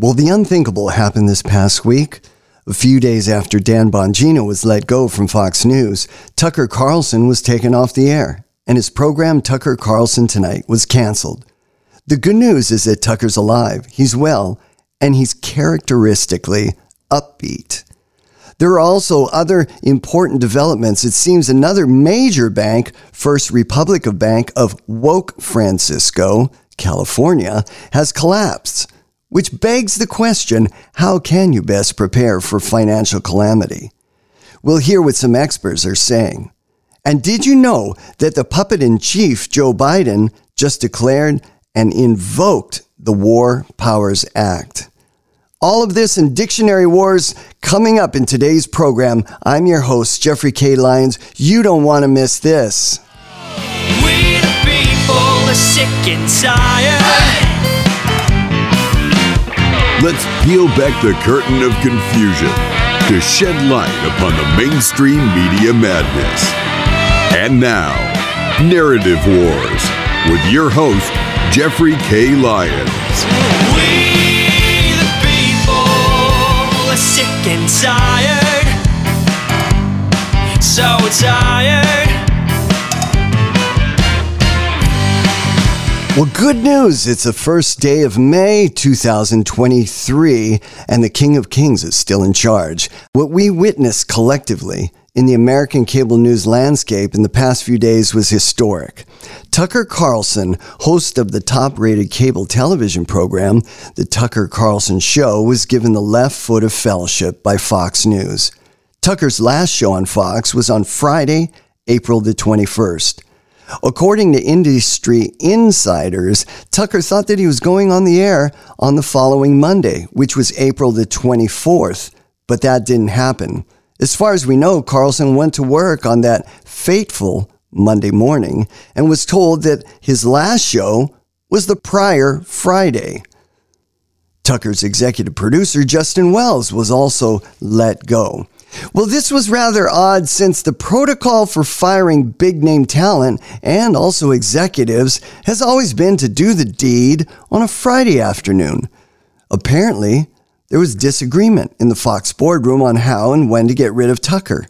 Well, the unthinkable happened this past week. A few days after Dan Bongino was let go from Fox News, Tucker Carlson was taken off the air, and his program Tucker Carlson Tonight was canceled. The good news is that Tucker's alive, he's well, and he's characteristically upbeat. There are also other important developments. It seems another major bank, First Republic of Bank of Woke Francisco, California, has collapsed which begs the question how can you best prepare for financial calamity? We'll hear what some experts are saying. And did you know that the puppet in chief, Joe Biden, just declared and invoked the War Powers Act? All of this and dictionary wars coming up in today's program. I'm your host, Jeffrey K. Lyons. You don't want to miss this. We the people are sick and tired. Let's peel back the curtain of confusion to shed light upon the mainstream media madness. And now, Narrative Wars with your host, Jeffrey K. Lyons. We the people are sick and tired. So tired. Well, good news. It's the first day of May 2023, and the King of Kings is still in charge. What we witnessed collectively in the American cable news landscape in the past few days was historic. Tucker Carlson, host of the top rated cable television program, The Tucker Carlson Show, was given the left foot of fellowship by Fox News. Tucker's last show on Fox was on Friday, April the 21st. According to industry insiders, Tucker thought that he was going on the air on the following Monday, which was April the 24th, but that didn't happen. As far as we know, Carlson went to work on that fateful Monday morning and was told that his last show was the prior Friday. Tucker's executive producer, Justin Wells, was also let go. Well, this was rather odd since the protocol for firing big name talent and also executives has always been to do the deed on a Friday afternoon. Apparently, there was disagreement in the Fox boardroom on how and when to get rid of Tucker.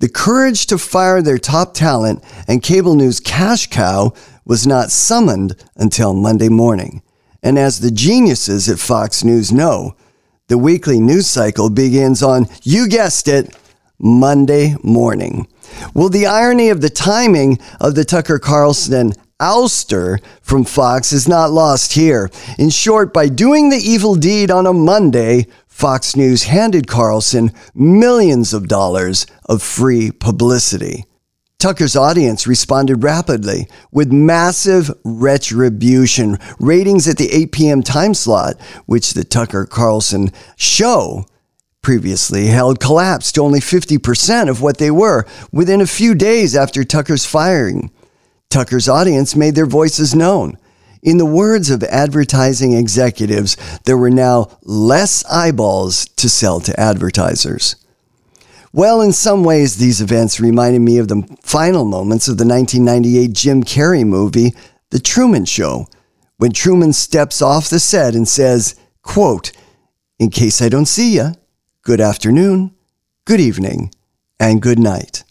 The courage to fire their top talent and cable news cash cow was not summoned until Monday morning. And as the geniuses at Fox News know, the weekly news cycle begins on, you guessed it, Monday morning. Well, the irony of the timing of the Tucker Carlson ouster from Fox is not lost here. In short, by doing the evil deed on a Monday, Fox News handed Carlson millions of dollars of free publicity. Tucker's audience responded rapidly with massive retribution. Ratings at the 8 p.m. time slot, which the Tucker Carlson show previously held, collapsed to only 50% of what they were within a few days after Tucker's firing. Tucker's audience made their voices known. In the words of advertising executives, there were now less eyeballs to sell to advertisers. Well, in some ways, these events reminded me of the final moments of the 1998 Jim Carrey movie, The Truman Show, when Truman steps off the set and says, quote, In case I don't see you, good afternoon, good evening, and good night.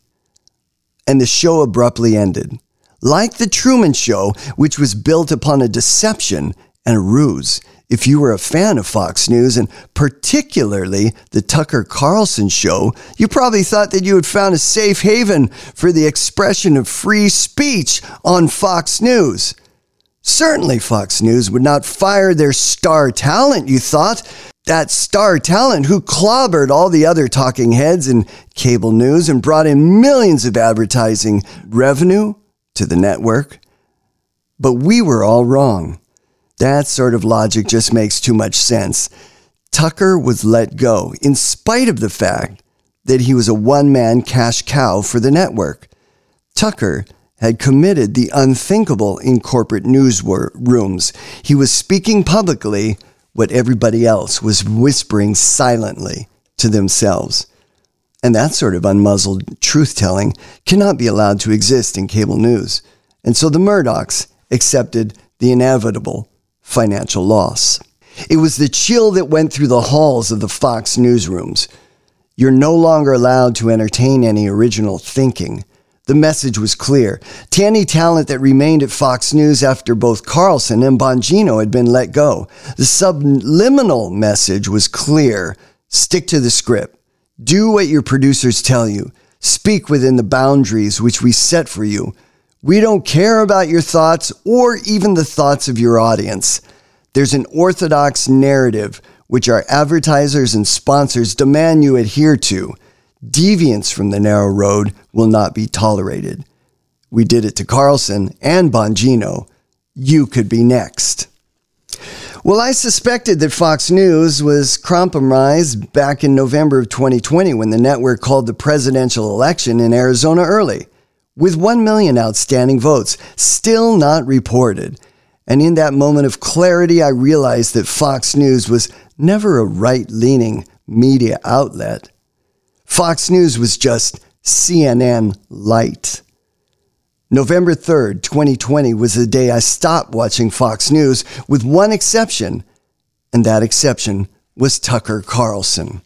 And the show abruptly ended. Like The Truman Show, which was built upon a deception and a ruse, if you were a fan of Fox News and particularly the Tucker Carlson show, you probably thought that you had found a safe haven for the expression of free speech on Fox News. Certainly, Fox News would not fire their star talent, you thought. That star talent who clobbered all the other talking heads in cable news and brought in millions of advertising revenue to the network. But we were all wrong. That sort of logic just makes too much sense. Tucker was let go in spite of the fact that he was a one man cash cow for the network. Tucker had committed the unthinkable in corporate newsrooms. He was speaking publicly what everybody else was whispering silently to themselves. And that sort of unmuzzled truth telling cannot be allowed to exist in cable news. And so the Murdochs accepted the inevitable financial loss. It was the chill that went through the halls of the Fox newsrooms. You're no longer allowed to entertain any original thinking. The message was clear. To any talent that remained at Fox News after both Carlson and Bongino had been let go, the subliminal message was clear. Stick to the script. Do what your producers tell you. Speak within the boundaries which we set for you. We don't care about your thoughts or even the thoughts of your audience. There's an orthodox narrative which our advertisers and sponsors demand you adhere to. Deviance from the narrow road will not be tolerated. We did it to Carlson and Bongino. You could be next. Well, I suspected that Fox News was compromised back in November of 2020 when the network called the presidential election in Arizona early, with 1 million outstanding votes still not reported. And in that moment of clarity, I realized that Fox News was never a right leaning media outlet. Fox News was just CNN light. November 3rd, 2020 was the day I stopped watching Fox News with one exception, and that exception was Tucker Carlson.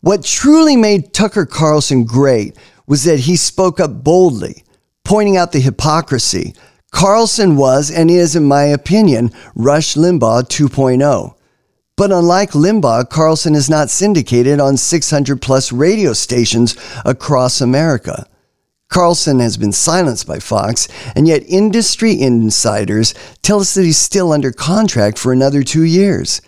What truly made Tucker Carlson great was that he spoke up boldly, pointing out the hypocrisy. Carlson was and is, in my opinion, Rush Limbaugh 2.0. But unlike Limbaugh, Carlson is not syndicated on 600 plus radio stations across America. Carlson has been silenced by Fox, and yet industry insiders tell us that he's still under contract for another two years.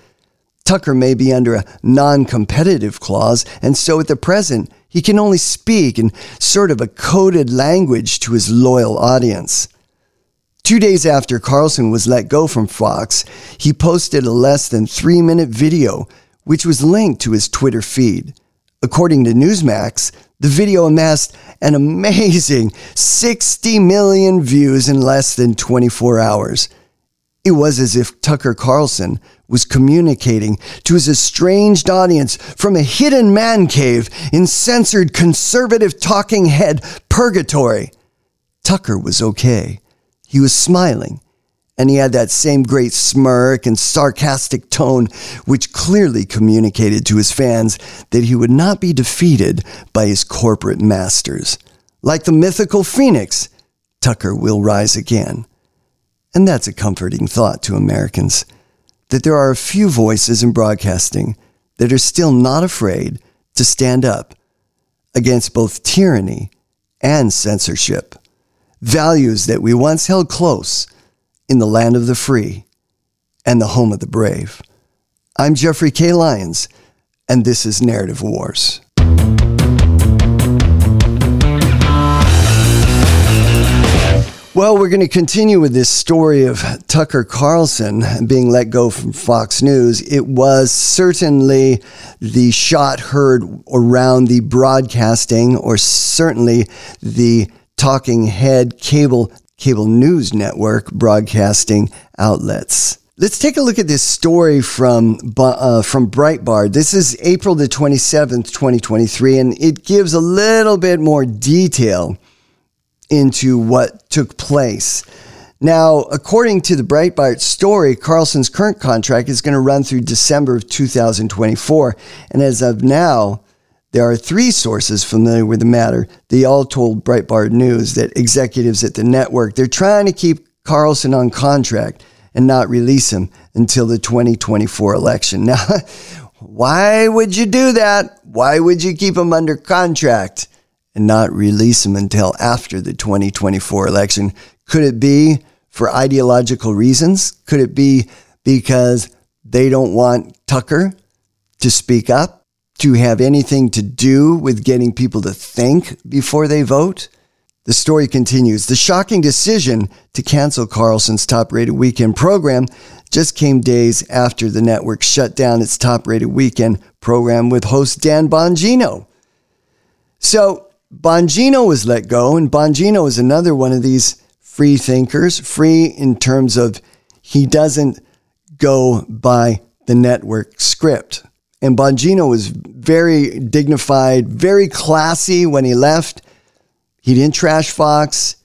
Tucker may be under a non competitive clause, and so at the present, he can only speak in sort of a coded language to his loyal audience. Two days after Carlson was let go from Fox, he posted a less than three minute video, which was linked to his Twitter feed. According to Newsmax, the video amassed an amazing 60 million views in less than 24 hours. It was as if Tucker Carlson was communicating to his estranged audience from a hidden man cave in censored conservative talking head purgatory. Tucker was okay. He was smiling and he had that same great smirk and sarcastic tone, which clearly communicated to his fans that he would not be defeated by his corporate masters. Like the mythical phoenix, Tucker will rise again. And that's a comforting thought to Americans that there are a few voices in broadcasting that are still not afraid to stand up against both tyranny and censorship. Values that we once held close in the land of the free and the home of the brave. I'm Jeffrey K. Lyons, and this is Narrative Wars. Well, we're going to continue with this story of Tucker Carlson being let go from Fox News. It was certainly the shot heard around the broadcasting, or certainly the talking head cable cable news network broadcasting outlets. Let's take a look at this story from uh, from Breitbart. This is April the 27th, 2023, and it gives a little bit more detail into what took place. Now, according to the Breitbart story, Carlson's current contract is going to run through December of 2024, and as of now, there are three sources familiar with the matter. They all told Breitbart News that executives at the network, they're trying to keep Carlson on contract and not release him until the 2024 election. Now, why would you do that? Why would you keep him under contract and not release him until after the 2024 election? Could it be for ideological reasons? Could it be because they don't want Tucker to speak up? to have anything to do with getting people to think before they vote? The story continues. The shocking decision to cancel Carlson's top rated weekend program just came days after the network shut down its top rated weekend program with host Dan Bongino. So Bongino was let go, and Bongino is another one of these free thinkers, free in terms of he doesn't go by the network script. And Bongino was very dignified, very classy when he left. He didn't trash Fox.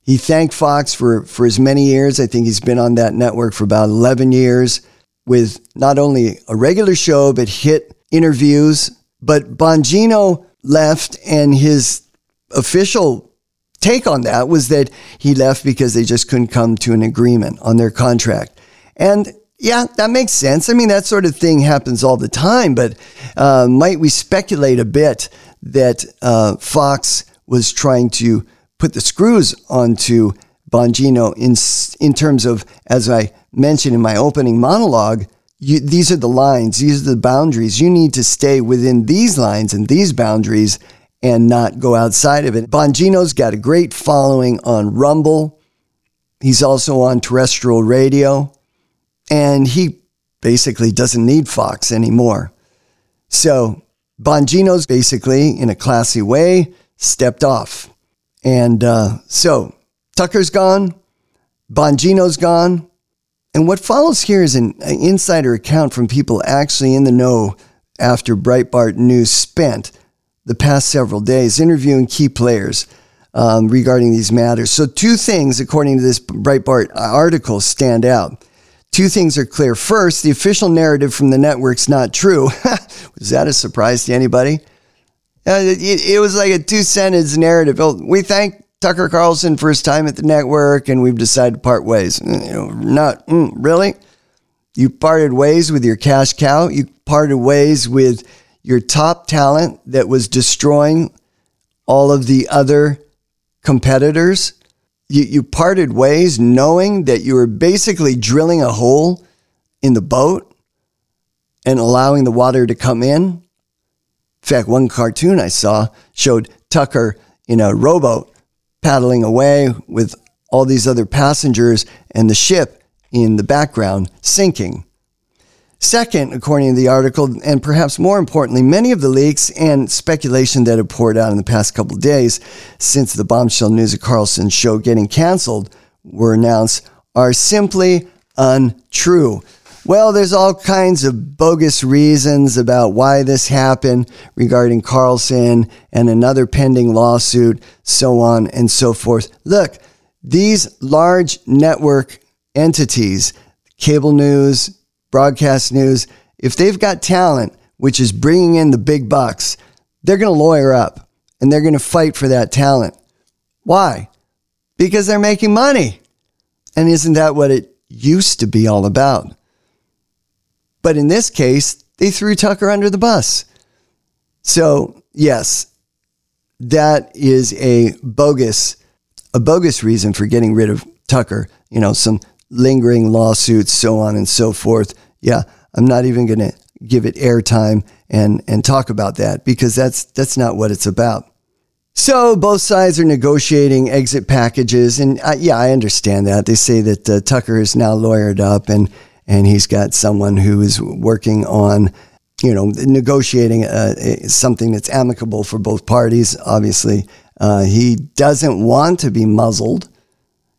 He thanked Fox for, for his many years. I think he's been on that network for about 11 years. with not only a regular show, but hit interviews. But Bongino left, and his official take on that was that he left because they just couldn't come to an agreement on their contract. And yeah, that makes sense. I mean, that sort of thing happens all the time, but uh, might we speculate a bit that uh, Fox was trying to put the screws onto Bongino in, in terms of, as I mentioned in my opening monologue, you, these are the lines, these are the boundaries. You need to stay within these lines and these boundaries and not go outside of it. Bongino's got a great following on Rumble. He's also on terrestrial radio, and he basically doesn't need Fox anymore. So Bongino's basically, in a classy way, stepped off. And uh, so Tucker's gone, Bongino's gone. And what follows here is an, an insider account from people actually in the know after Breitbart News spent the past several days interviewing key players um, regarding these matters. So, two things, according to this Breitbart article, stand out. Two things are clear. First, the official narrative from the network's not true. was that a surprise to anybody? Uh, it, it, was like a two sentence narrative. Oh, we thank Tucker Carlson for his time at the network, and we've decided to part ways. You know, not mm, really. You parted ways with your cash cow. You parted ways with your top talent that was destroying all of the other competitors. You, you parted ways knowing that you were basically drilling a hole in the boat and allowing the water to come in. In fact, one cartoon I saw showed Tucker in a rowboat paddling away with all these other passengers and the ship in the background sinking. Second, according to the article, and perhaps more importantly, many of the leaks and speculation that have poured out in the past couple days since the bombshell news of Carlson show getting canceled were announced are simply untrue. Well, there's all kinds of bogus reasons about why this happened regarding Carlson and another pending lawsuit, so on and so forth. Look, these large network entities, cable news, broadcast news, if they've got talent, which is bringing in the big bucks, they're going to lawyer up and they're going to fight for that talent. Why? Because they're making money. And isn't that what it used to be all about? But in this case, they threw Tucker under the bus. So, yes, that is a bogus a bogus reason for getting rid of Tucker, you know, some lingering lawsuits, so on and so forth. Yeah, I'm not even going to give it airtime and and talk about that because that's that's not what it's about. So both sides are negotiating exit packages, and I, yeah, I understand that. They say that uh, Tucker is now lawyered up, and and he's got someone who is working on, you know, negotiating uh, something that's amicable for both parties. Obviously, uh, he doesn't want to be muzzled.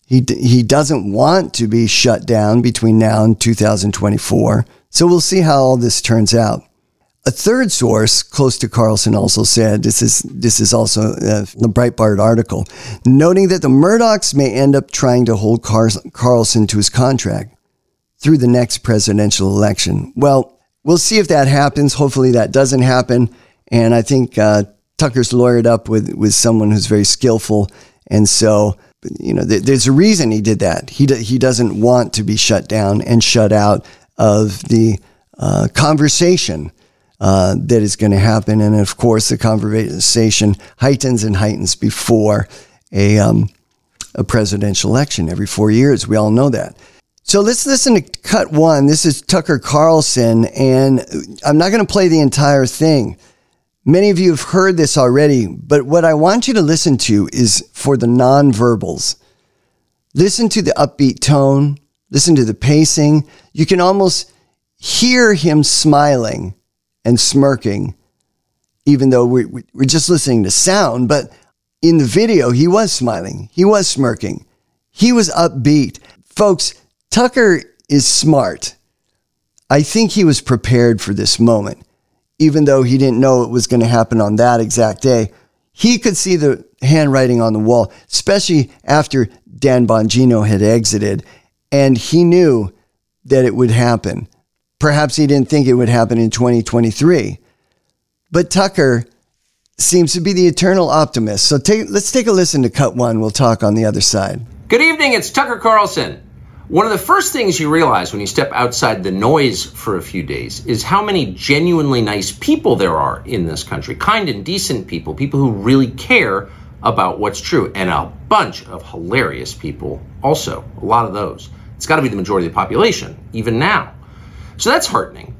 He, he doesn't want to be shut down between now and 2024. So we'll see how all this turns out. A third source close to Carlson also said this is this is also uh, the Breitbart article, noting that the Murdochs may end up trying to hold Car- Carlson to his contract through the next presidential election. Well, we'll see if that happens. Hopefully, that doesn't happen. And I think uh, Tucker's lawyered up with with someone who's very skillful, and so you know, th- there's a reason he did that. He, d- he doesn't want to be shut down and shut out of the uh, conversation uh, that is going to happen. And of course, the conversation heightens and heightens before a, um, a presidential election every four years. We all know that. So let's listen to cut one. This is Tucker Carlson, and I'm not going to play the entire thing. Many of you have heard this already, but what I want you to listen to is for the nonverbals. Listen to the upbeat tone, listen to the pacing. You can almost hear him smiling and smirking, even though we're, we're just listening to sound. But in the video, he was smiling, he was smirking, he was upbeat. Folks, Tucker is smart. I think he was prepared for this moment even though he didn't know it was going to happen on that exact day. He could see the handwriting on the wall, especially after Dan Bongino had exited. And he knew that it would happen. Perhaps he didn't think it would happen in 2023. But Tucker seems to be the eternal optimist. So take, let's take a listen to cut one. We'll talk on the other side. Good evening. It's Tucker Carlson. One of the first things you realize when you step outside the noise for a few days is how many genuinely nice people there are in this country. Kind and decent people, people who really care about what's true, and a bunch of hilarious people also. A lot of those. It's got to be the majority of the population, even now. So that's heartening.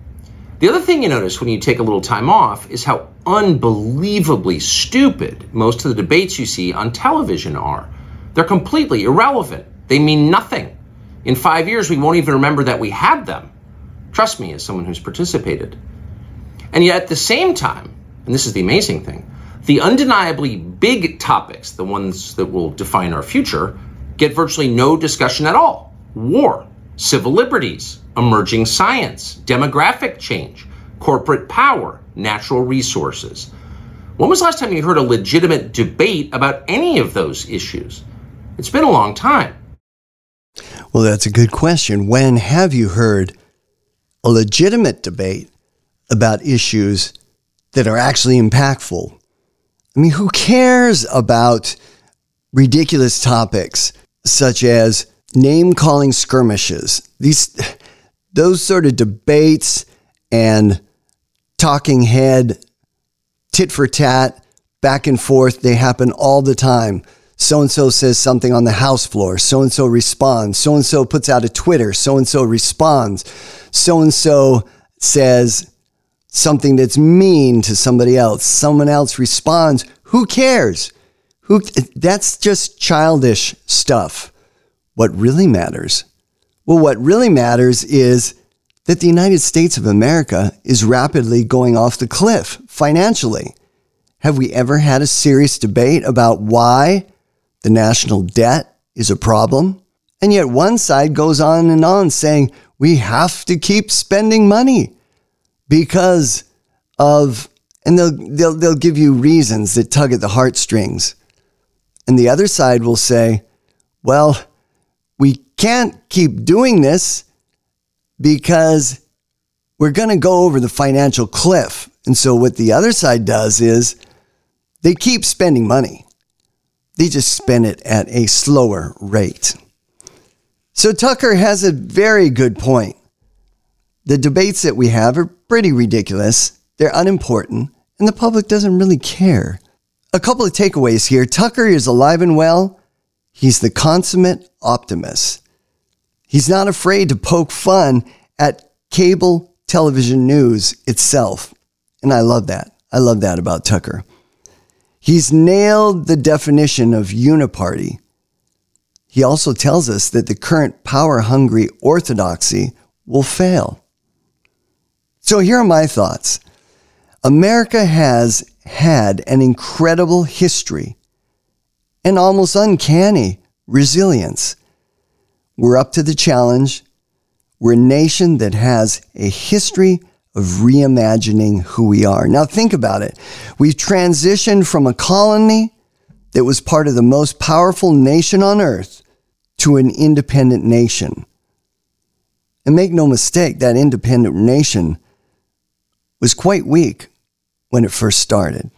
The other thing you notice when you take a little time off is how unbelievably stupid most of the debates you see on television are. They're completely irrelevant, they mean nothing. In five years, we won't even remember that we had them. Trust me, as someone who's participated. And yet, at the same time, and this is the amazing thing, the undeniably big topics, the ones that will define our future, get virtually no discussion at all war, civil liberties, emerging science, demographic change, corporate power, natural resources. When was the last time you heard a legitimate debate about any of those issues? It's been a long time. Well, that's a good question. When have you heard a legitimate debate about issues that are actually impactful? I mean, who cares about ridiculous topics such as name calling skirmishes? These those sort of debates and talking head tit for tat back and forth, they happen all the time so and so says something on the House floor, so and so responds, so and so puts out a Twitter, so and so responds, so and so says something that's mean to somebody else, someone else responds. Who cares? Who, that's just childish stuff. What really matters? Well, what really matters is that the United States of America is rapidly going off the cliff financially. Have we ever had a serious debate about why the national debt is a problem. And yet one side goes on and on saying we have to keep spending money because of, and they'll, they'll, they'll give you reasons that tug at the heartstrings. And the other side will say, well, we can't keep doing this because we're going to go over the financial cliff. And so what the other side does is they keep spending money. They just spend it at a slower rate. So Tucker has a very good point. The debates that we have are pretty ridiculous, they're unimportant, and the public doesn't really care. A couple of takeaways here Tucker is alive and well. He's the consummate optimist. He's not afraid to poke fun at cable television news itself. And I love that. I love that about Tucker. He's nailed the definition of uniparty. He also tells us that the current power hungry orthodoxy will fail. So here are my thoughts. America has had an incredible history and almost uncanny resilience. We're up to the challenge. We're a nation that has a history of reimagining who we are. Now, think about it. We've transitioned from a colony that was part of the most powerful nation on earth to an independent nation. And make no mistake, that independent nation was quite weak when it first started.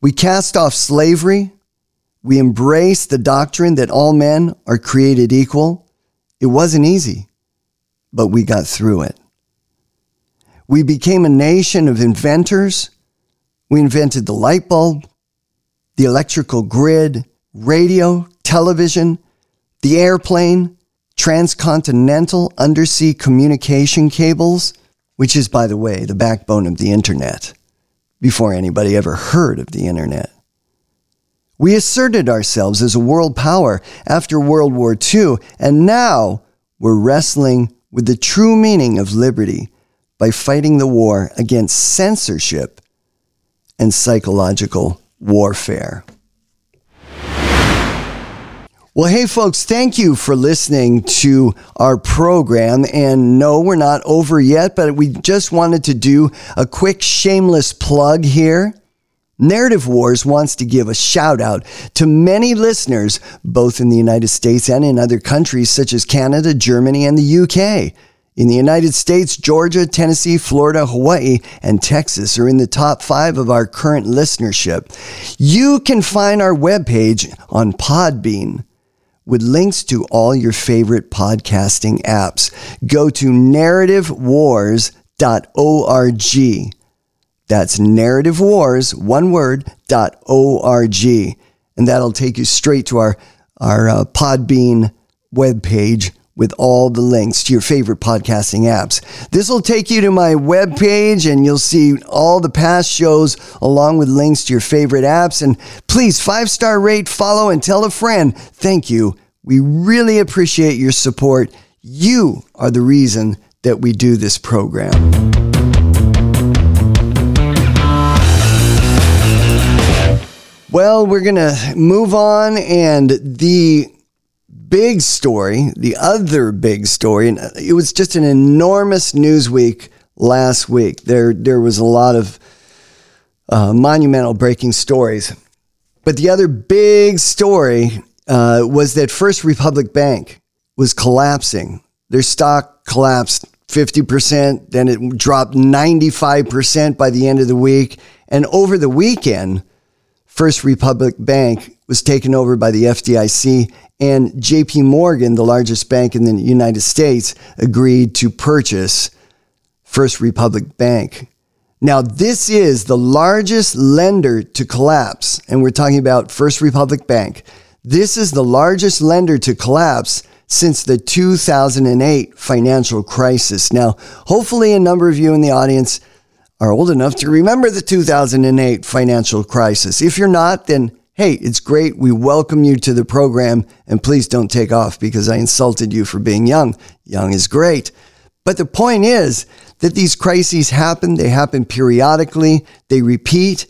We cast off slavery. We embraced the doctrine that all men are created equal. It wasn't easy, but we got through it. We became a nation of inventors. We invented the light bulb, the electrical grid, radio, television, the airplane, transcontinental undersea communication cables, which is, by the way, the backbone of the internet, before anybody ever heard of the internet. We asserted ourselves as a world power after World War II, and now we're wrestling with the true meaning of liberty by fighting the war against censorship and psychological warfare. Well, hey, folks, thank you for listening to our program. And no, we're not over yet, but we just wanted to do a quick shameless plug here. Narrative Wars wants to give a shout out to many listeners, both in the United States and in other countries such as Canada, Germany, and the UK. In the United States, Georgia, Tennessee, Florida, Hawaii, and Texas are in the top five of our current listenership. You can find our webpage on Podbean with links to all your favorite podcasting apps. Go to narrativewars.org. That's narrativewars, one word, dot .org. And that'll take you straight to our, our uh, Podbean webpage with all the links to your favorite podcasting apps. This will take you to my webpage and you'll see all the past shows along with links to your favorite apps. And please, five star rate, follow, and tell a friend. Thank you. We really appreciate your support. You are the reason that we do this program. Well, we're going to move on, and the big story, the other big story, and it was just an enormous news week last week. There, there was a lot of uh, monumental breaking stories. But the other big story uh, was that First Republic Bank was collapsing. Their stock collapsed 50%, then it dropped 95% by the end of the week. And over the weekend, First Republic Bank was taken over by the FDIC and JP Morgan, the largest bank in the United States, agreed to purchase First Republic Bank. Now, this is the largest lender to collapse, and we're talking about First Republic Bank. This is the largest lender to collapse since the 2008 financial crisis. Now, hopefully, a number of you in the audience are old enough to remember the 2008 financial crisis. If you're not, then hey, it's great. We welcome you to the program and please don't take off because I insulted you for being young. Young is great. But the point is that these crises happen, they happen periodically, they repeat.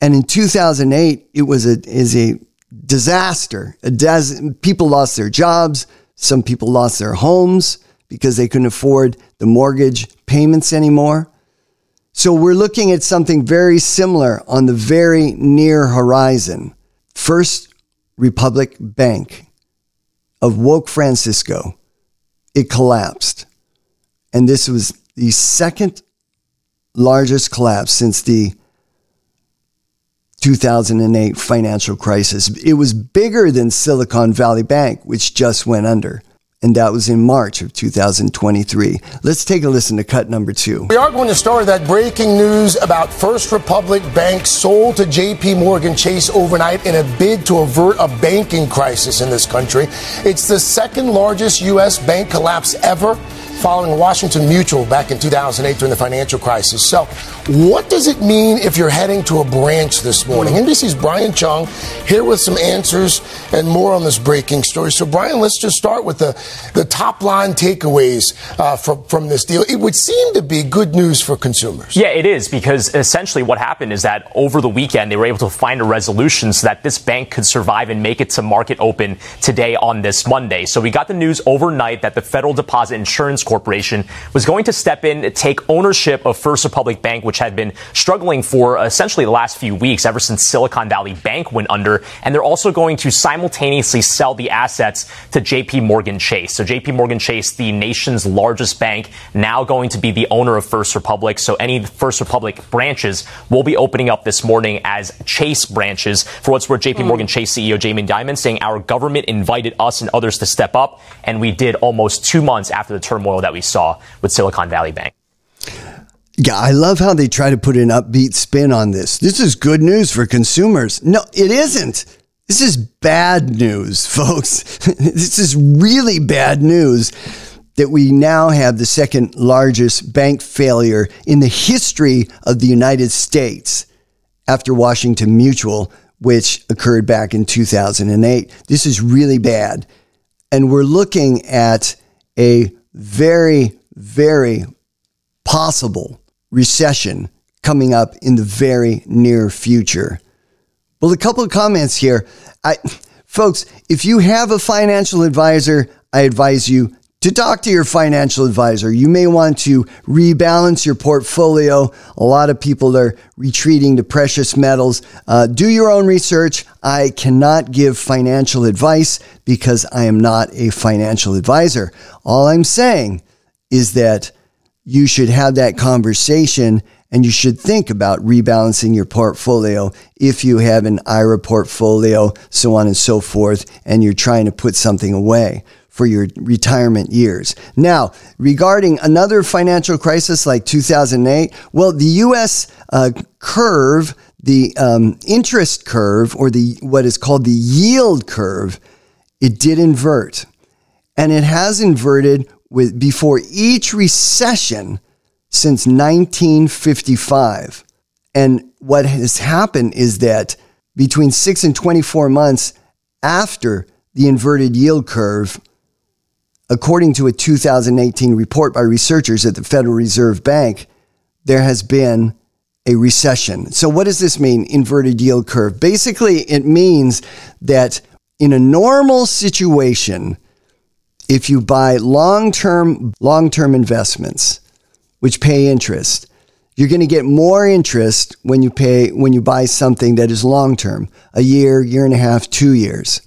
And in 2008, it was a, is a disaster. A des- people lost their jobs. Some people lost their homes because they couldn't afford the mortgage payments anymore. So we're looking at something very similar on the very near horizon. First Republic Bank of Woke Francisco, it collapsed. And this was the second largest collapse since the 2008 financial crisis. It was bigger than Silicon Valley Bank, which just went under and that was in March of 2023. Let's take a listen to cut number two. We are going to start that breaking news about First Republic Bank sold to JP Morgan Chase overnight in a bid to avert a banking crisis in this country. It's the second largest U.S. bank collapse ever following Washington Mutual back in 2008 during the financial crisis. So, what does it mean if you're heading to a branch this morning? NBC's Brian Cheung here with some answers and more on this breaking story. So, Brian, let's just start with the, the top line takeaways uh, from, from this deal. It would seem to be good news for consumers. Yeah, it is because essentially what happened is that over the weekend they were able to find a resolution so that this bank could survive and make it to market open today on this Monday. So we got the news overnight that the Federal Deposit Insurance Corporation was going to step in, take ownership of First Republic Bank, which had been struggling for essentially the last few weeks, ever since Silicon Valley Bank went under. And they're also going to simultaneously sell the assets to JP Morgan Chase. So JP Morgan Chase, the nation's largest bank, now going to be the owner of First Republic. So any First Republic branches will be opening up this morning as Chase branches. For what's worth, JP hmm. Morgan Chase CEO Jamie Dimon saying our government invited us and others to step up, and we did almost two months after the turmoil that we saw with Silicon Valley Bank. Yeah, I love how they try to put an upbeat spin on this. This is good news for consumers. No, it isn't. This is bad news, folks. this is really bad news that we now have the second largest bank failure in the history of the United States after Washington Mutual, which occurred back in 2008. This is really bad. And we're looking at a very, very possible recession coming up in the very near future. Well, a couple of comments here. I, folks, if you have a financial advisor, I advise you to talk to your financial advisor. You may want to rebalance your portfolio. A lot of people are retreating to precious metals. Uh, do your own research. I cannot give financial advice because I am not a financial advisor. All I'm saying is that you should have that conversation and you should think about rebalancing your portfolio if you have an IRA portfolio, so on and so forth, and you're trying to put something away for your retirement years. Now, regarding another financial crisis like 2008, well, the U.S. Uh, curve, the um, interest curve, or the what is called the yield curve, it did invert, and it has inverted with before each recession since 1955. And what has happened is that between 6 and 24 months after the inverted yield curve, according to a 2018 report by researchers at the Federal Reserve Bank, there has been a recession. So, what does this mean, inverted yield curve? Basically, it means that in a normal situation, if you buy long-term long-term investments which pay interest you're going to get more interest when you pay when you buy something that is long term a year year and a half 2 years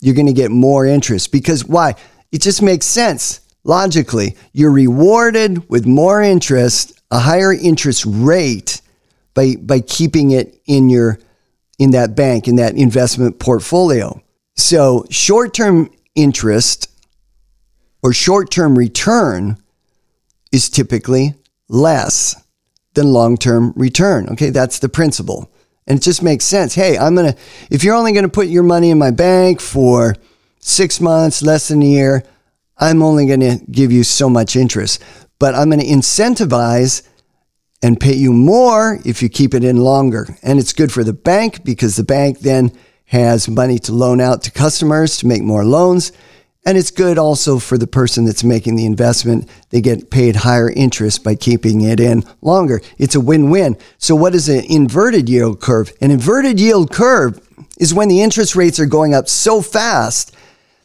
you're going to get more interest because why it just makes sense logically you're rewarded with more interest a higher interest rate by by keeping it in your in that bank in that investment portfolio so short-term interest or short term return is typically less than long term return. Okay, that's the principle. And it just makes sense. Hey, I'm going to, if you're only going to put your money in my bank for six months, less than a year, I'm only going to give you so much interest. But I'm going to incentivize and pay you more if you keep it in longer. And it's good for the bank because the bank then has money to loan out to customers to make more loans. And it's good also for the person that's making the investment. They get paid higher interest by keeping it in longer. It's a win win. So, what is an inverted yield curve? An inverted yield curve is when the interest rates are going up so fast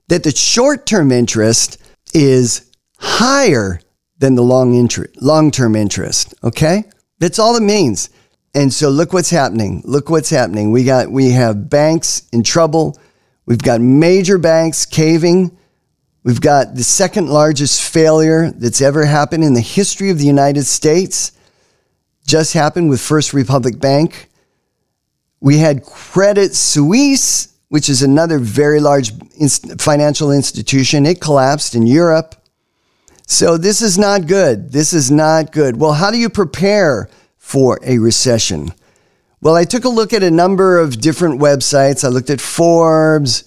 that the short term interest is higher than the long interest, long term interest. Okay? That's all it means. And so look what's happening. Look what's happening. We got we have banks in trouble. We've got major banks caving We've got the second largest failure that's ever happened in the history of the United States. Just happened with First Republic Bank. We had Credit Suisse, which is another very large financial institution. It collapsed in Europe. So this is not good. This is not good. Well, how do you prepare for a recession? Well, I took a look at a number of different websites. I looked at Forbes,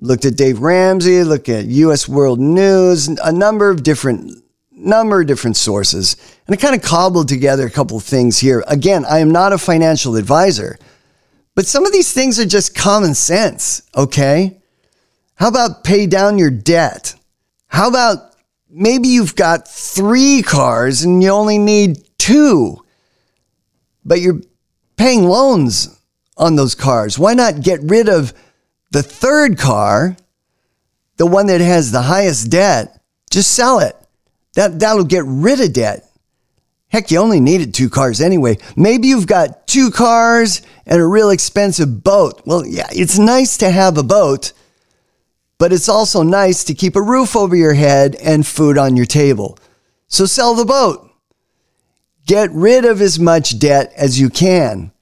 looked at Dave Ramsey, looked at US World News, a number of different number of different sources. And I kind of cobbled together a couple of things here. Again, I am not a financial advisor, but some of these things are just common sense, okay? How about pay down your debt? How about maybe you've got 3 cars and you only need 2, but you're paying loans on those cars. Why not get rid of the third car, the one that has the highest debt, just sell it. That, that'll get rid of debt. Heck, you only needed two cars anyway. Maybe you've got two cars and a real expensive boat. Well, yeah, it's nice to have a boat, but it's also nice to keep a roof over your head and food on your table. So sell the boat. Get rid of as much debt as you can.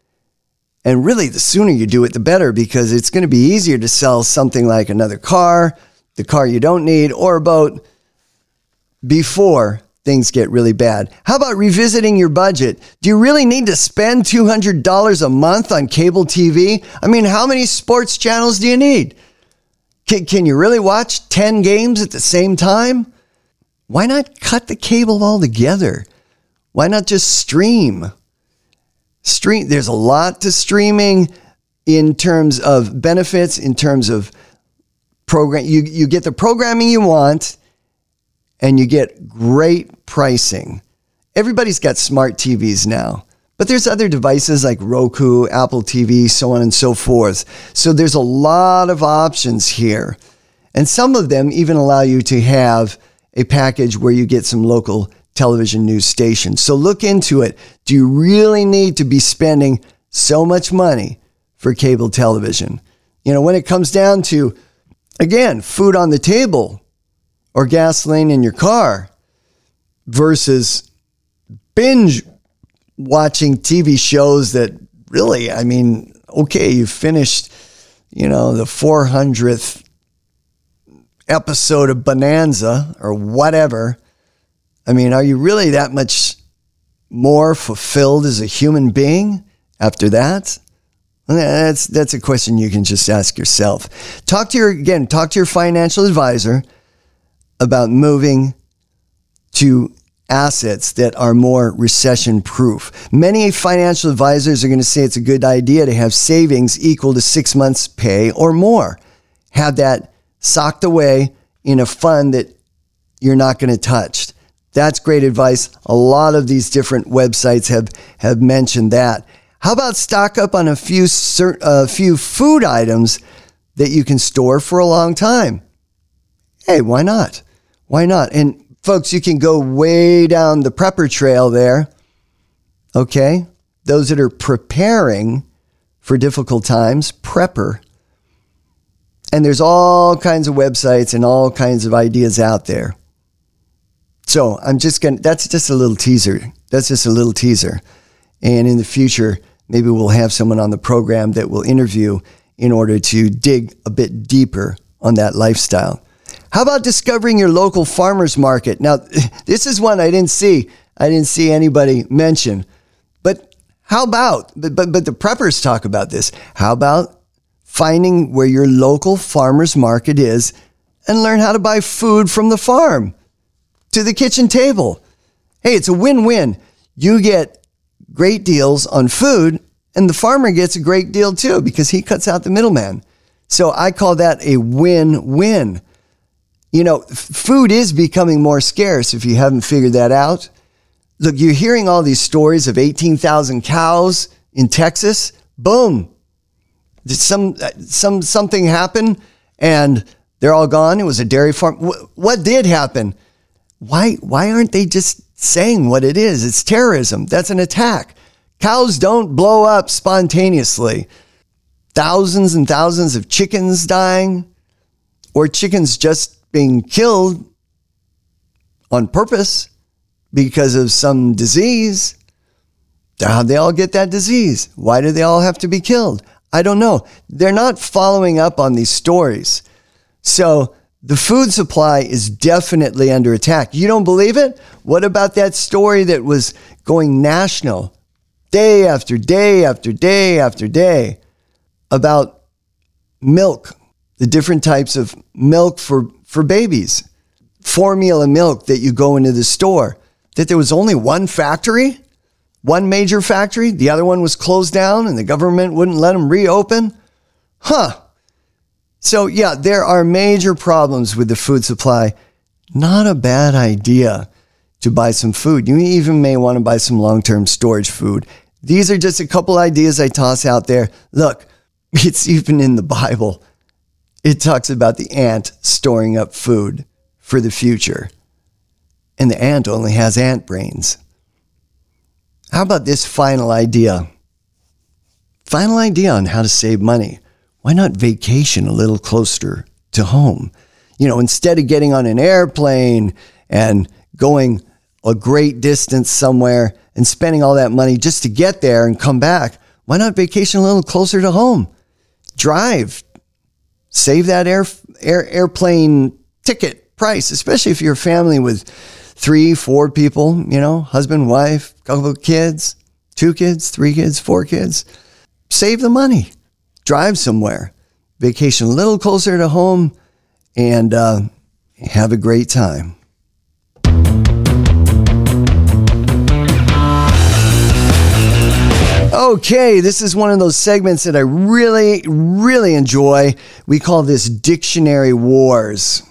And really, the sooner you do it, the better because it's going to be easier to sell something like another car, the car you don't need, or a boat before things get really bad. How about revisiting your budget? Do you really need to spend $200 a month on cable TV? I mean, how many sports channels do you need? Can, can you really watch 10 games at the same time? Why not cut the cable altogether? Why not just stream? stream there's a lot to streaming in terms of benefits in terms of program you, you get the programming you want and you get great pricing everybody's got smart tvs now but there's other devices like roku apple tv so on and so forth so there's a lot of options here and some of them even allow you to have a package where you get some local television news stations. So look into it. Do you really need to be spending so much money for cable television? You know, when it comes down to, again, food on the table or gasoline in your car, versus binge watching TV shows that really, I mean, okay, you finished, you know, the 400th episode of Bonanza or whatever. I mean, are you really that much more fulfilled as a human being after that? That's that's a question you can just ask yourself. Talk to your again, talk to your financial advisor about moving to assets that are more recession proof. Many financial advisors are going to say it's a good idea to have savings equal to 6 months pay or more. Have that socked away in a fund that you're not going to touch. That's great advice. A lot of these different websites have have mentioned that. How about stock up on a few a few food items that you can store for a long time? Hey, why not? Why not? And folks, you can go way down the prepper trail there. Okay? Those that are preparing for difficult times, prepper. And there's all kinds of websites and all kinds of ideas out there. So I'm just going to, that's just a little teaser. That's just a little teaser. And in the future, maybe we'll have someone on the program that will interview in order to dig a bit deeper on that lifestyle. How about discovering your local farmers market? Now, this is one I didn't see. I didn't see anybody mention. But how about, but, but, but the preppers talk about this. How about finding where your local farmers market is and learn how to buy food from the farm? to the kitchen table. Hey, it's a win win. You get great deals on food, and the farmer gets a great deal too because he cuts out the middleman. So I call that a win win. You know, food is becoming more scarce if you haven't figured that out. Look, you're hearing all these stories of 18,000 cows in Texas. Boom. Did some, uh, some, something happen and they're all gone. It was a dairy farm. What did happen? why why aren't they just saying what it is? It's terrorism. That's an attack. Cows don't blow up spontaneously. Thousands and thousands of chickens dying or chickens just being killed on purpose because of some disease. How'd they all get that disease? Why do they all have to be killed? I don't know. They're not following up on these stories. So the food supply is definitely under attack. You don't believe it? What about that story that was going national day after day after day after day about milk, the different types of milk for, for babies, formula milk that you go into the store, that there was only one factory, one major factory, the other one was closed down and the government wouldn't let them reopen? Huh. So, yeah, there are major problems with the food supply. Not a bad idea to buy some food. You even may want to buy some long term storage food. These are just a couple ideas I toss out there. Look, it's even in the Bible. It talks about the ant storing up food for the future. And the ant only has ant brains. How about this final idea? Final idea on how to save money why not vacation a little closer to home? You know, instead of getting on an airplane and going a great distance somewhere and spending all that money just to get there and come back, why not vacation a little closer to home? Drive, save that air, air airplane ticket price, especially if you're a family with three, four people, you know, husband, wife, couple of kids, two kids, three kids, four kids. Save the money drive somewhere, vacation a little closer to home, and uh, have a great time. Okay, this is one of those segments that I really, really enjoy. We call this Dictionary Wars.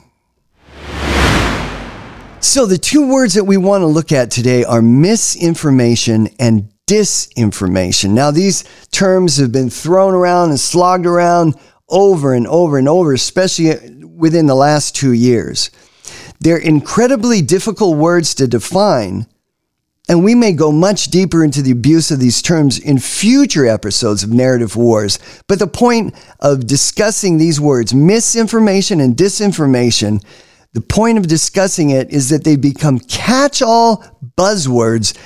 So, the two words that we want to look at today are misinformation and disinformation. Now, these terms have been thrown around and slogged around over and over and over, especially within the last two years. They're incredibly difficult words to define, and we may go much deeper into the abuse of these terms in future episodes of Narrative Wars. But the point of discussing these words, misinformation and disinformation, The point of discussing it is that they become catch all buzzwords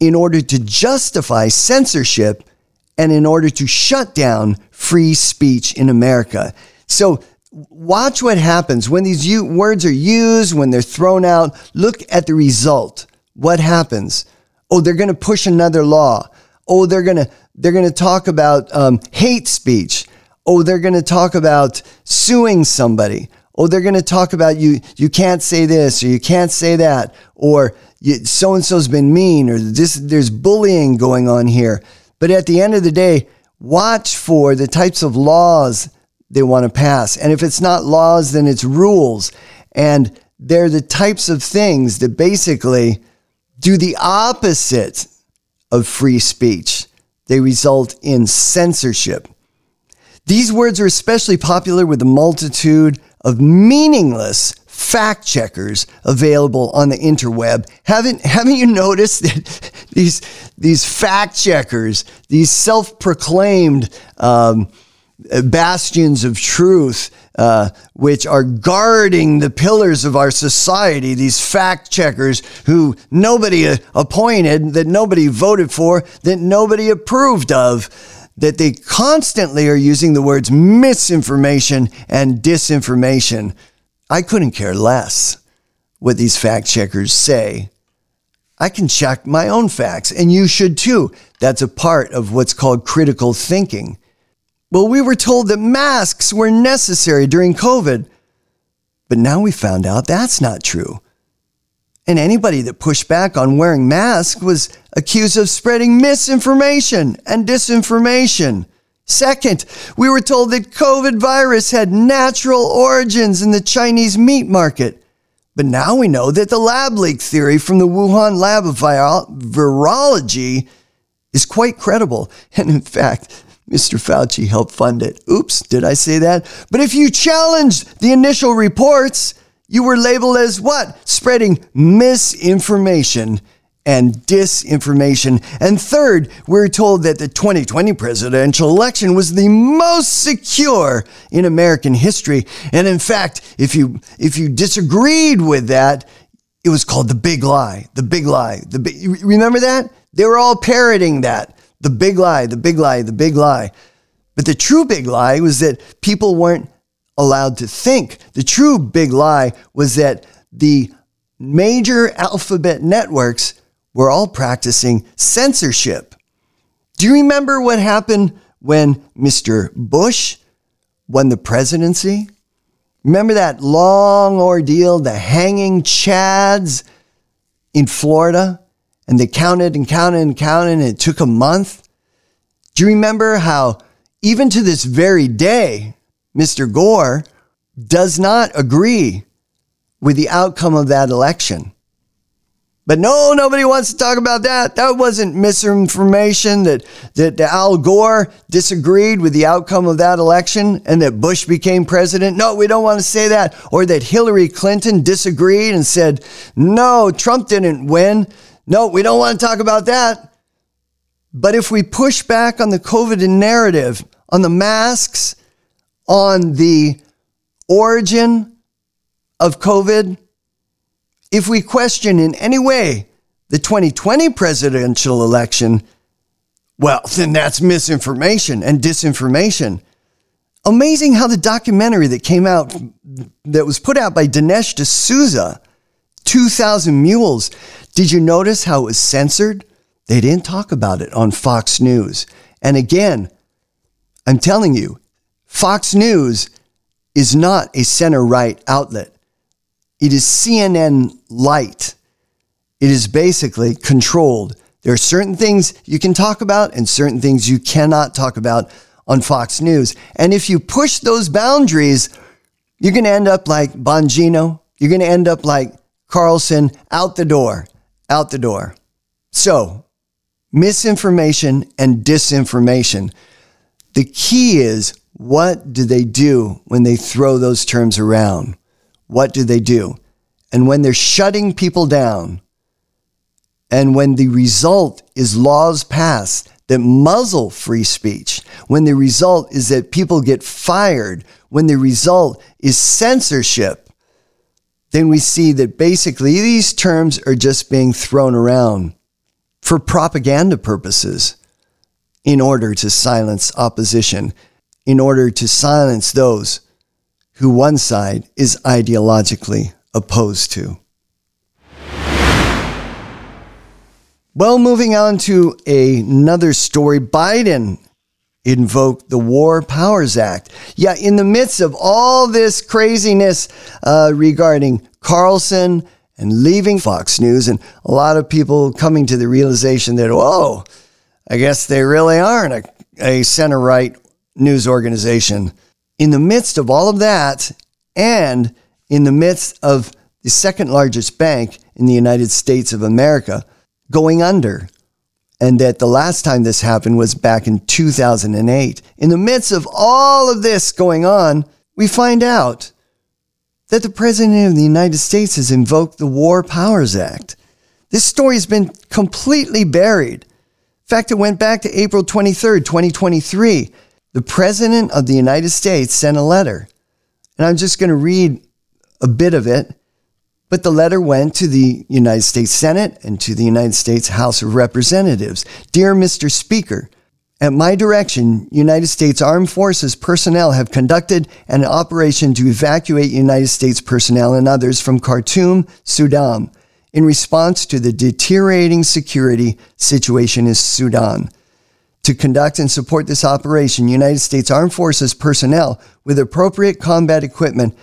in order to justify censorship and in order to shut down free speech in America. So watch what happens when these words are used, when they're thrown out. Look at the result. What happens? Oh, they're going to push another law. Oh, they're going to they're going to talk about um, hate speech. Oh, they're going to talk about suing somebody. Oh, they're going to talk about you. You can't say this or you can't say that, or so and so's been mean, or this. There's bullying going on here. But at the end of the day, watch for the types of laws they want to pass. And if it's not laws, then it's rules. And they're the types of things that basically do the opposite of free speech. They result in censorship. These words are especially popular with the multitude of meaningless fact checkers available on the interweb. Haven't haven't you noticed that these these fact checkers, these self-proclaimed um, bastions of truth, uh, which are guarding the pillars of our society, these fact checkers who nobody appointed, that nobody voted for, that nobody approved of, that they constantly are using the words misinformation and disinformation. I couldn't care less what these fact checkers say. I can check my own facts, and you should too. That's a part of what's called critical thinking. Well, we were told that masks were necessary during COVID, but now we found out that's not true. And anybody that pushed back on wearing masks was accused of spreading misinformation and disinformation. Second, we were told that COVID virus had natural origins in the Chinese meat market. But now we know that the lab leak theory from the Wuhan lab of virology is quite credible. And in fact, Mr. Fauci helped fund it. Oops, did I say that? But if you challenged the initial reports, you were labeled as what? Spreading misinformation and disinformation. And third, we're told that the 2020 presidential election was the most secure in American history. And in fact, if you if you disagreed with that, it was called the big lie. The big lie. The big, remember that? They were all parroting that. The big lie, the big lie, the big lie. But the true big lie was that people weren't allowed to think. The true big lie was that the major alphabet networks were all practicing censorship. Do you remember what happened when Mr. Bush won the presidency? Remember that long ordeal, the hanging chads in Florida? And they counted and counted and counted, and it took a month. Do you remember how, even to this very day, Mr. Gore does not agree with the outcome of that election? But no, nobody wants to talk about that. That wasn't misinformation that, that Al Gore disagreed with the outcome of that election and that Bush became president. No, we don't want to say that. Or that Hillary Clinton disagreed and said, no, Trump didn't win. No, we don't want to talk about that. But if we push back on the COVID narrative, on the masks, on the origin of COVID, if we question in any way the 2020 presidential election, well, then that's misinformation and disinformation. Amazing how the documentary that came out, that was put out by Dinesh D'Souza, 2,000 Mules, did you notice how it was censored? They didn't talk about it on Fox News. And again, I'm telling you, Fox News is not a center right outlet. It is CNN light. It is basically controlled. There are certain things you can talk about and certain things you cannot talk about on Fox News. And if you push those boundaries, you're going to end up like Bongino. You're going to end up like Carlson out the door out the door. So, misinformation and disinformation. The key is what do they do when they throw those terms around? What do they do? And when they're shutting people down, and when the result is laws passed that muzzle free speech, when the result is that people get fired, when the result is censorship, then we see that basically these terms are just being thrown around for propaganda purposes in order to silence opposition, in order to silence those who one side is ideologically opposed to. Well, moving on to another story, Biden invoked the War Powers Act. Yeah, in the midst of all this craziness uh, regarding Carlson and leaving Fox News, and a lot of people coming to the realization that, whoa, I guess they really aren't a, a center right news organization. In the midst of all of that, and in the midst of the second largest bank in the United States of America going under, and that the last time this happened was back in 2008. In the midst of all of this going on, we find out that the President of the United States has invoked the War Powers Act. This story has been completely buried. In fact, it went back to April 23rd, 2023. The President of the United States sent a letter, and I'm just going to read a bit of it. But the letter went to the United States Senate and to the United States House of Representatives. Dear Mr. Speaker, at my direction, United States Armed Forces personnel have conducted an operation to evacuate United States personnel and others from Khartoum, Sudan, in response to the deteriorating security situation in Sudan. To conduct and support this operation, United States Armed Forces personnel with appropriate combat equipment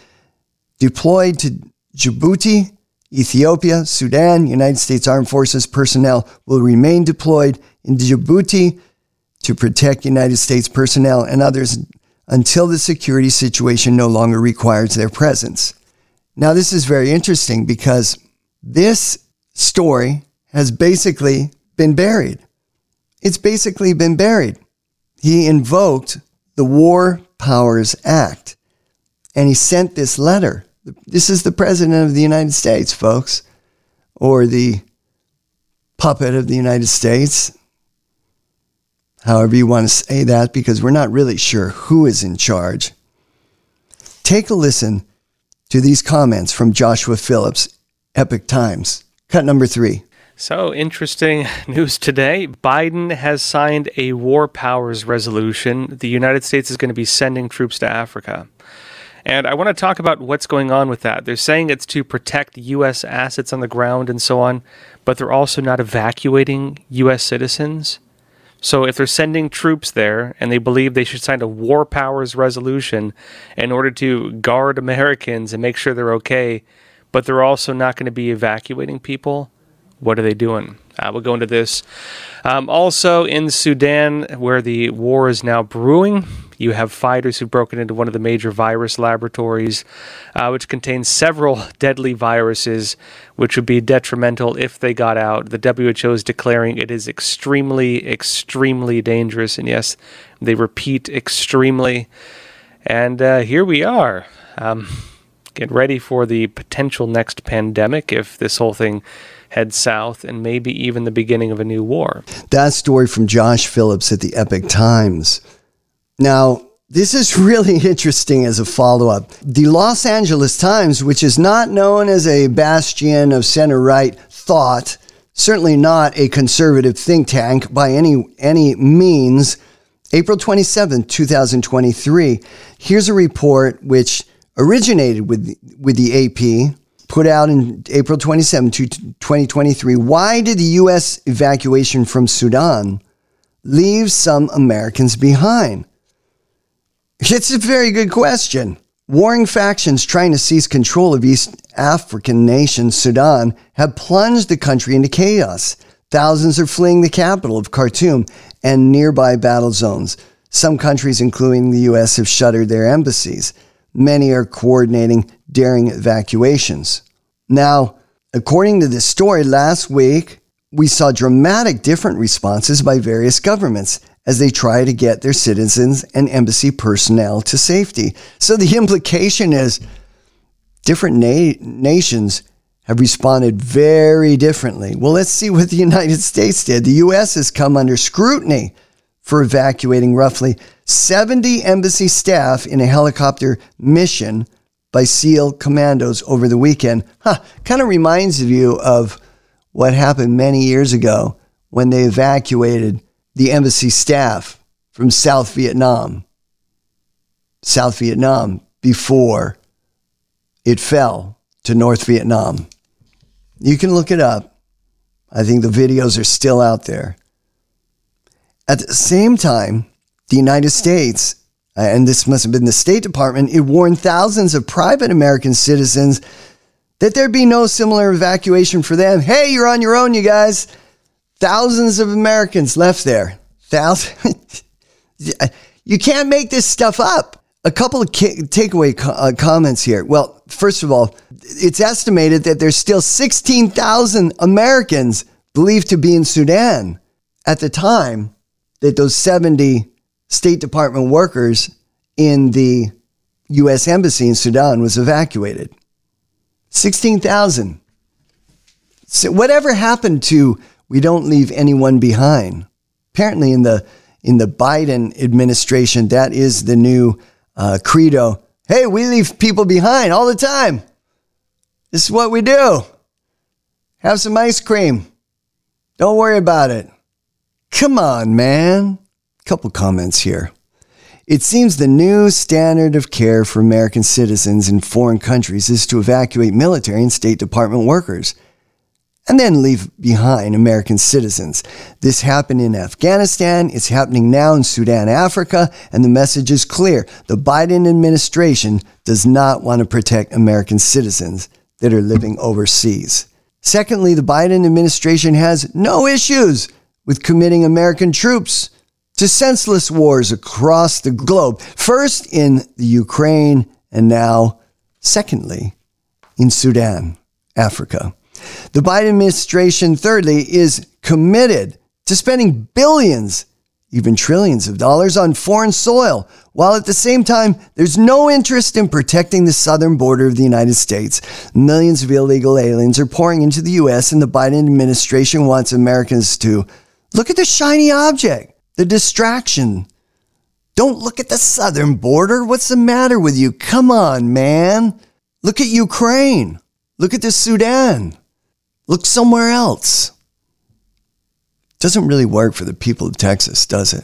deployed to Djibouti, Ethiopia, Sudan, United States Armed Forces personnel will remain deployed in Djibouti to protect United States personnel and others until the security situation no longer requires their presence. Now, this is very interesting because this story has basically been buried. It's basically been buried. He invoked the War Powers Act and he sent this letter this is the President of the United States, folks, or the puppet of the United States, however you want to say that, because we're not really sure who is in charge. Take a listen to these comments from Joshua Phillips, Epoch Times. Cut number three. So, interesting news today. Biden has signed a war powers resolution. The United States is going to be sending troops to Africa. And I want to talk about what's going on with that. They're saying it's to protect U.S. assets on the ground and so on, but they're also not evacuating U.S. citizens. So if they're sending troops there and they believe they should sign a war powers resolution in order to guard Americans and make sure they're okay, but they're also not going to be evacuating people, what are they doing? Uh, we'll go into this. Um, also in Sudan, where the war is now brewing, you have fighters who've broken into one of the major virus laboratories, uh, which contains several deadly viruses, which would be detrimental if they got out. The WHO is declaring it is extremely, extremely dangerous. And yes, they repeat extremely. And uh, here we are. Um, get ready for the potential next pandemic if this whole thing head south and maybe even the beginning of a new war. That story from Josh Phillips at the Epoch Times. Now, this is really interesting as a follow up. The Los Angeles Times, which is not known as a bastion of center right thought, certainly not a conservative think tank by any, any means, April 27, 2023, here's a report which originated with, with the AP put out in April 27, 2023. Why did the U.S. evacuation from Sudan leave some Americans behind? It's a very good question. Warring factions trying to seize control of East African nation Sudan have plunged the country into chaos. Thousands are fleeing the capital of Khartoum and nearby battle zones. Some countries, including the U.S., have shuttered their embassies. Many are coordinating daring evacuations. Now, according to this story, last week we saw dramatic different responses by various governments as they try to get their citizens and embassy personnel to safety. So the implication is different na- nations have responded very differently. Well, let's see what the United States did. The U.S. has come under scrutiny for evacuating roughly 70 embassy staff in a helicopter mission by SEAL commandos over the weekend. Huh, kind of reminds you of what happened many years ago when they evacuated the embassy staff from South Vietnam. South Vietnam before it fell to North Vietnam. You can look it up. I think the videos are still out there. At the same time, the United States, uh, and this must have been the State Department, it warned thousands of private American citizens that there'd be no similar evacuation for them. Hey, you're on your own, you guys. Thousands of Americans left there. Thousands. you can't make this stuff up. A couple of takeaway co- uh, comments here. Well, first of all, it's estimated that there's still 16,000 Americans believed to be in Sudan at the time that those 70 State Department workers in the U.S. Embassy in Sudan was evacuated. 16,000. So whatever happened to we don't leave anyone behind? Apparently, in the in the Biden administration, that is the new uh, credo. Hey, we leave people behind all the time. This is what we do. Have some ice cream. Don't worry about it. Come on, man. Couple comments here. It seems the new standard of care for American citizens in foreign countries is to evacuate military and State Department workers and then leave behind American citizens. This happened in Afghanistan, it's happening now in Sudan, Africa, and the message is clear. The Biden administration does not want to protect American citizens that are living overseas. Secondly, the Biden administration has no issues with committing American troops to senseless wars across the globe. First in the Ukraine, and now, secondly, in Sudan, Africa. The Biden administration, thirdly, is committed to spending billions, even trillions of dollars on foreign soil, while at the same time, there's no interest in protecting the southern border of the United States. Millions of illegal aliens are pouring into the U.S., and the Biden administration wants Americans to look at the shiny object, the distraction. Don't look at the southern border. What's the matter with you? Come on, man. Look at Ukraine. Look at the Sudan. Look somewhere else. Doesn't really work for the people of Texas, does it?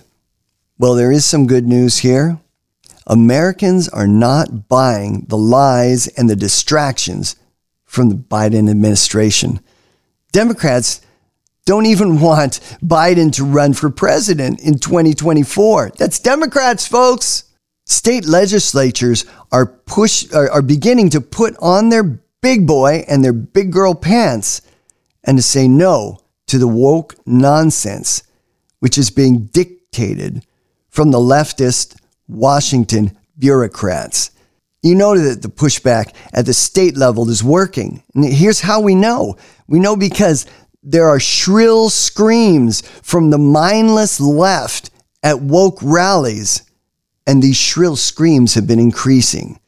Well, there is some good news here. Americans are not buying the lies and the distractions from the Biden administration. Democrats don't even want Biden to run for president in 2024. That's Democrats, folks. State legislatures are push are, are beginning to put on their big boy and their big girl pants and to say no to the woke nonsense which is being dictated from the leftist Washington bureaucrats. You know that the pushback at the state level is working. And here's how we know. We know because there are shrill screams from the mindless left at woke rallies, and these shrill screams have been increasing.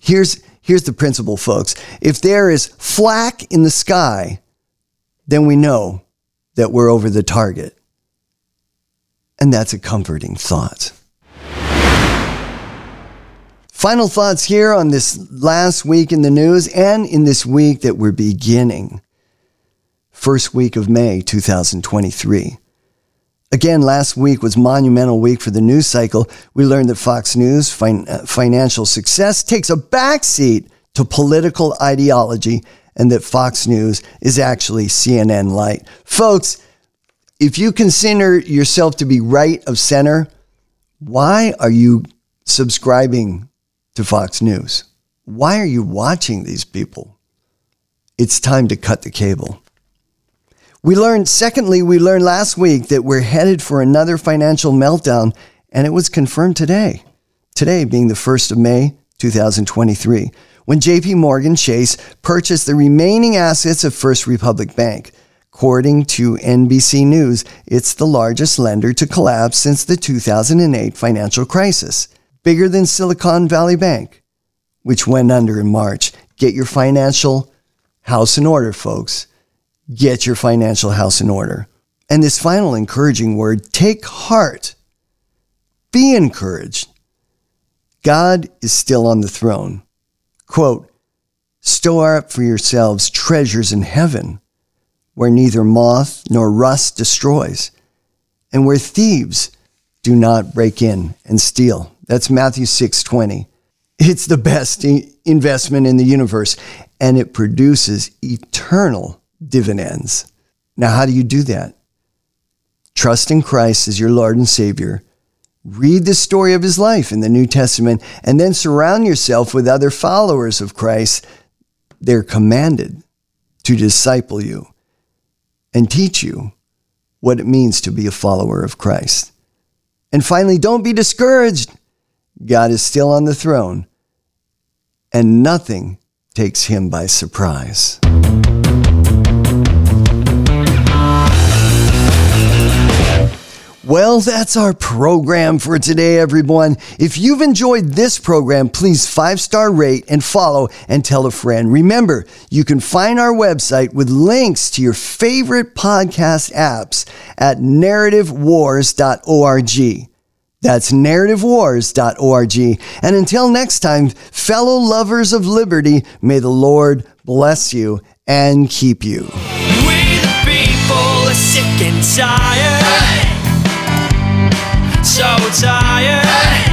Here's, here's the principle, folks. If there is flak in the sky, then we know that we're over the target. And that's a comforting thought. Final thoughts here on this last week in the news and in this week that we're beginning. First week of May 2023. Again, last week was monumental week for the news cycle. We learned that Fox News fin- uh, financial success takes a backseat to political ideology and that Fox News is actually CNN light. Folks, if you consider yourself to be right of center, why are you subscribing to Fox News? Why are you watching these people? It's time to cut the cable. We learned, secondly, we learned last week that we're headed for another financial meltdown, and it was confirmed today. Today being the 1st of May, 2023, when JP Morgan Chase purchased the remaining assets of First Republic Bank. According to NBC News, it's the largest lender to collapse since the 2008 financial crisis, bigger than Silicon Valley Bank, which went under in March. Get your financial house in order, folks get your financial house in order. And this final encouraging word take heart. Be encouraged. God is still on the throne. Quote, Store up for yourselves treasures in heaven, where neither moth nor rust destroys, and where thieves do not break in and steal. That's Matthew 6:20. It's the best investment in the universe and it produces eternal dividends. Now, how do you do that? Trust in Christ as your Lord and Savior. Read the story of his life in the New Testament and then surround yourself with other followers of Christ. They're commanded to disciple you and teach you what it means to be a follower of Christ. And finally, don't be discouraged. God is still on the throne, and nothing takes him by surprise. Well, that's our program for today, everyone. If you've enjoyed this program, please five star rate and follow and tell a friend. Remember, you can find our website with links to your favorite podcast apps at narrativewars.org. That's narrativewars.org. And until next time, fellow lovers of liberty, may the Lord bless you and keep you. We the people are sick and tired so tired.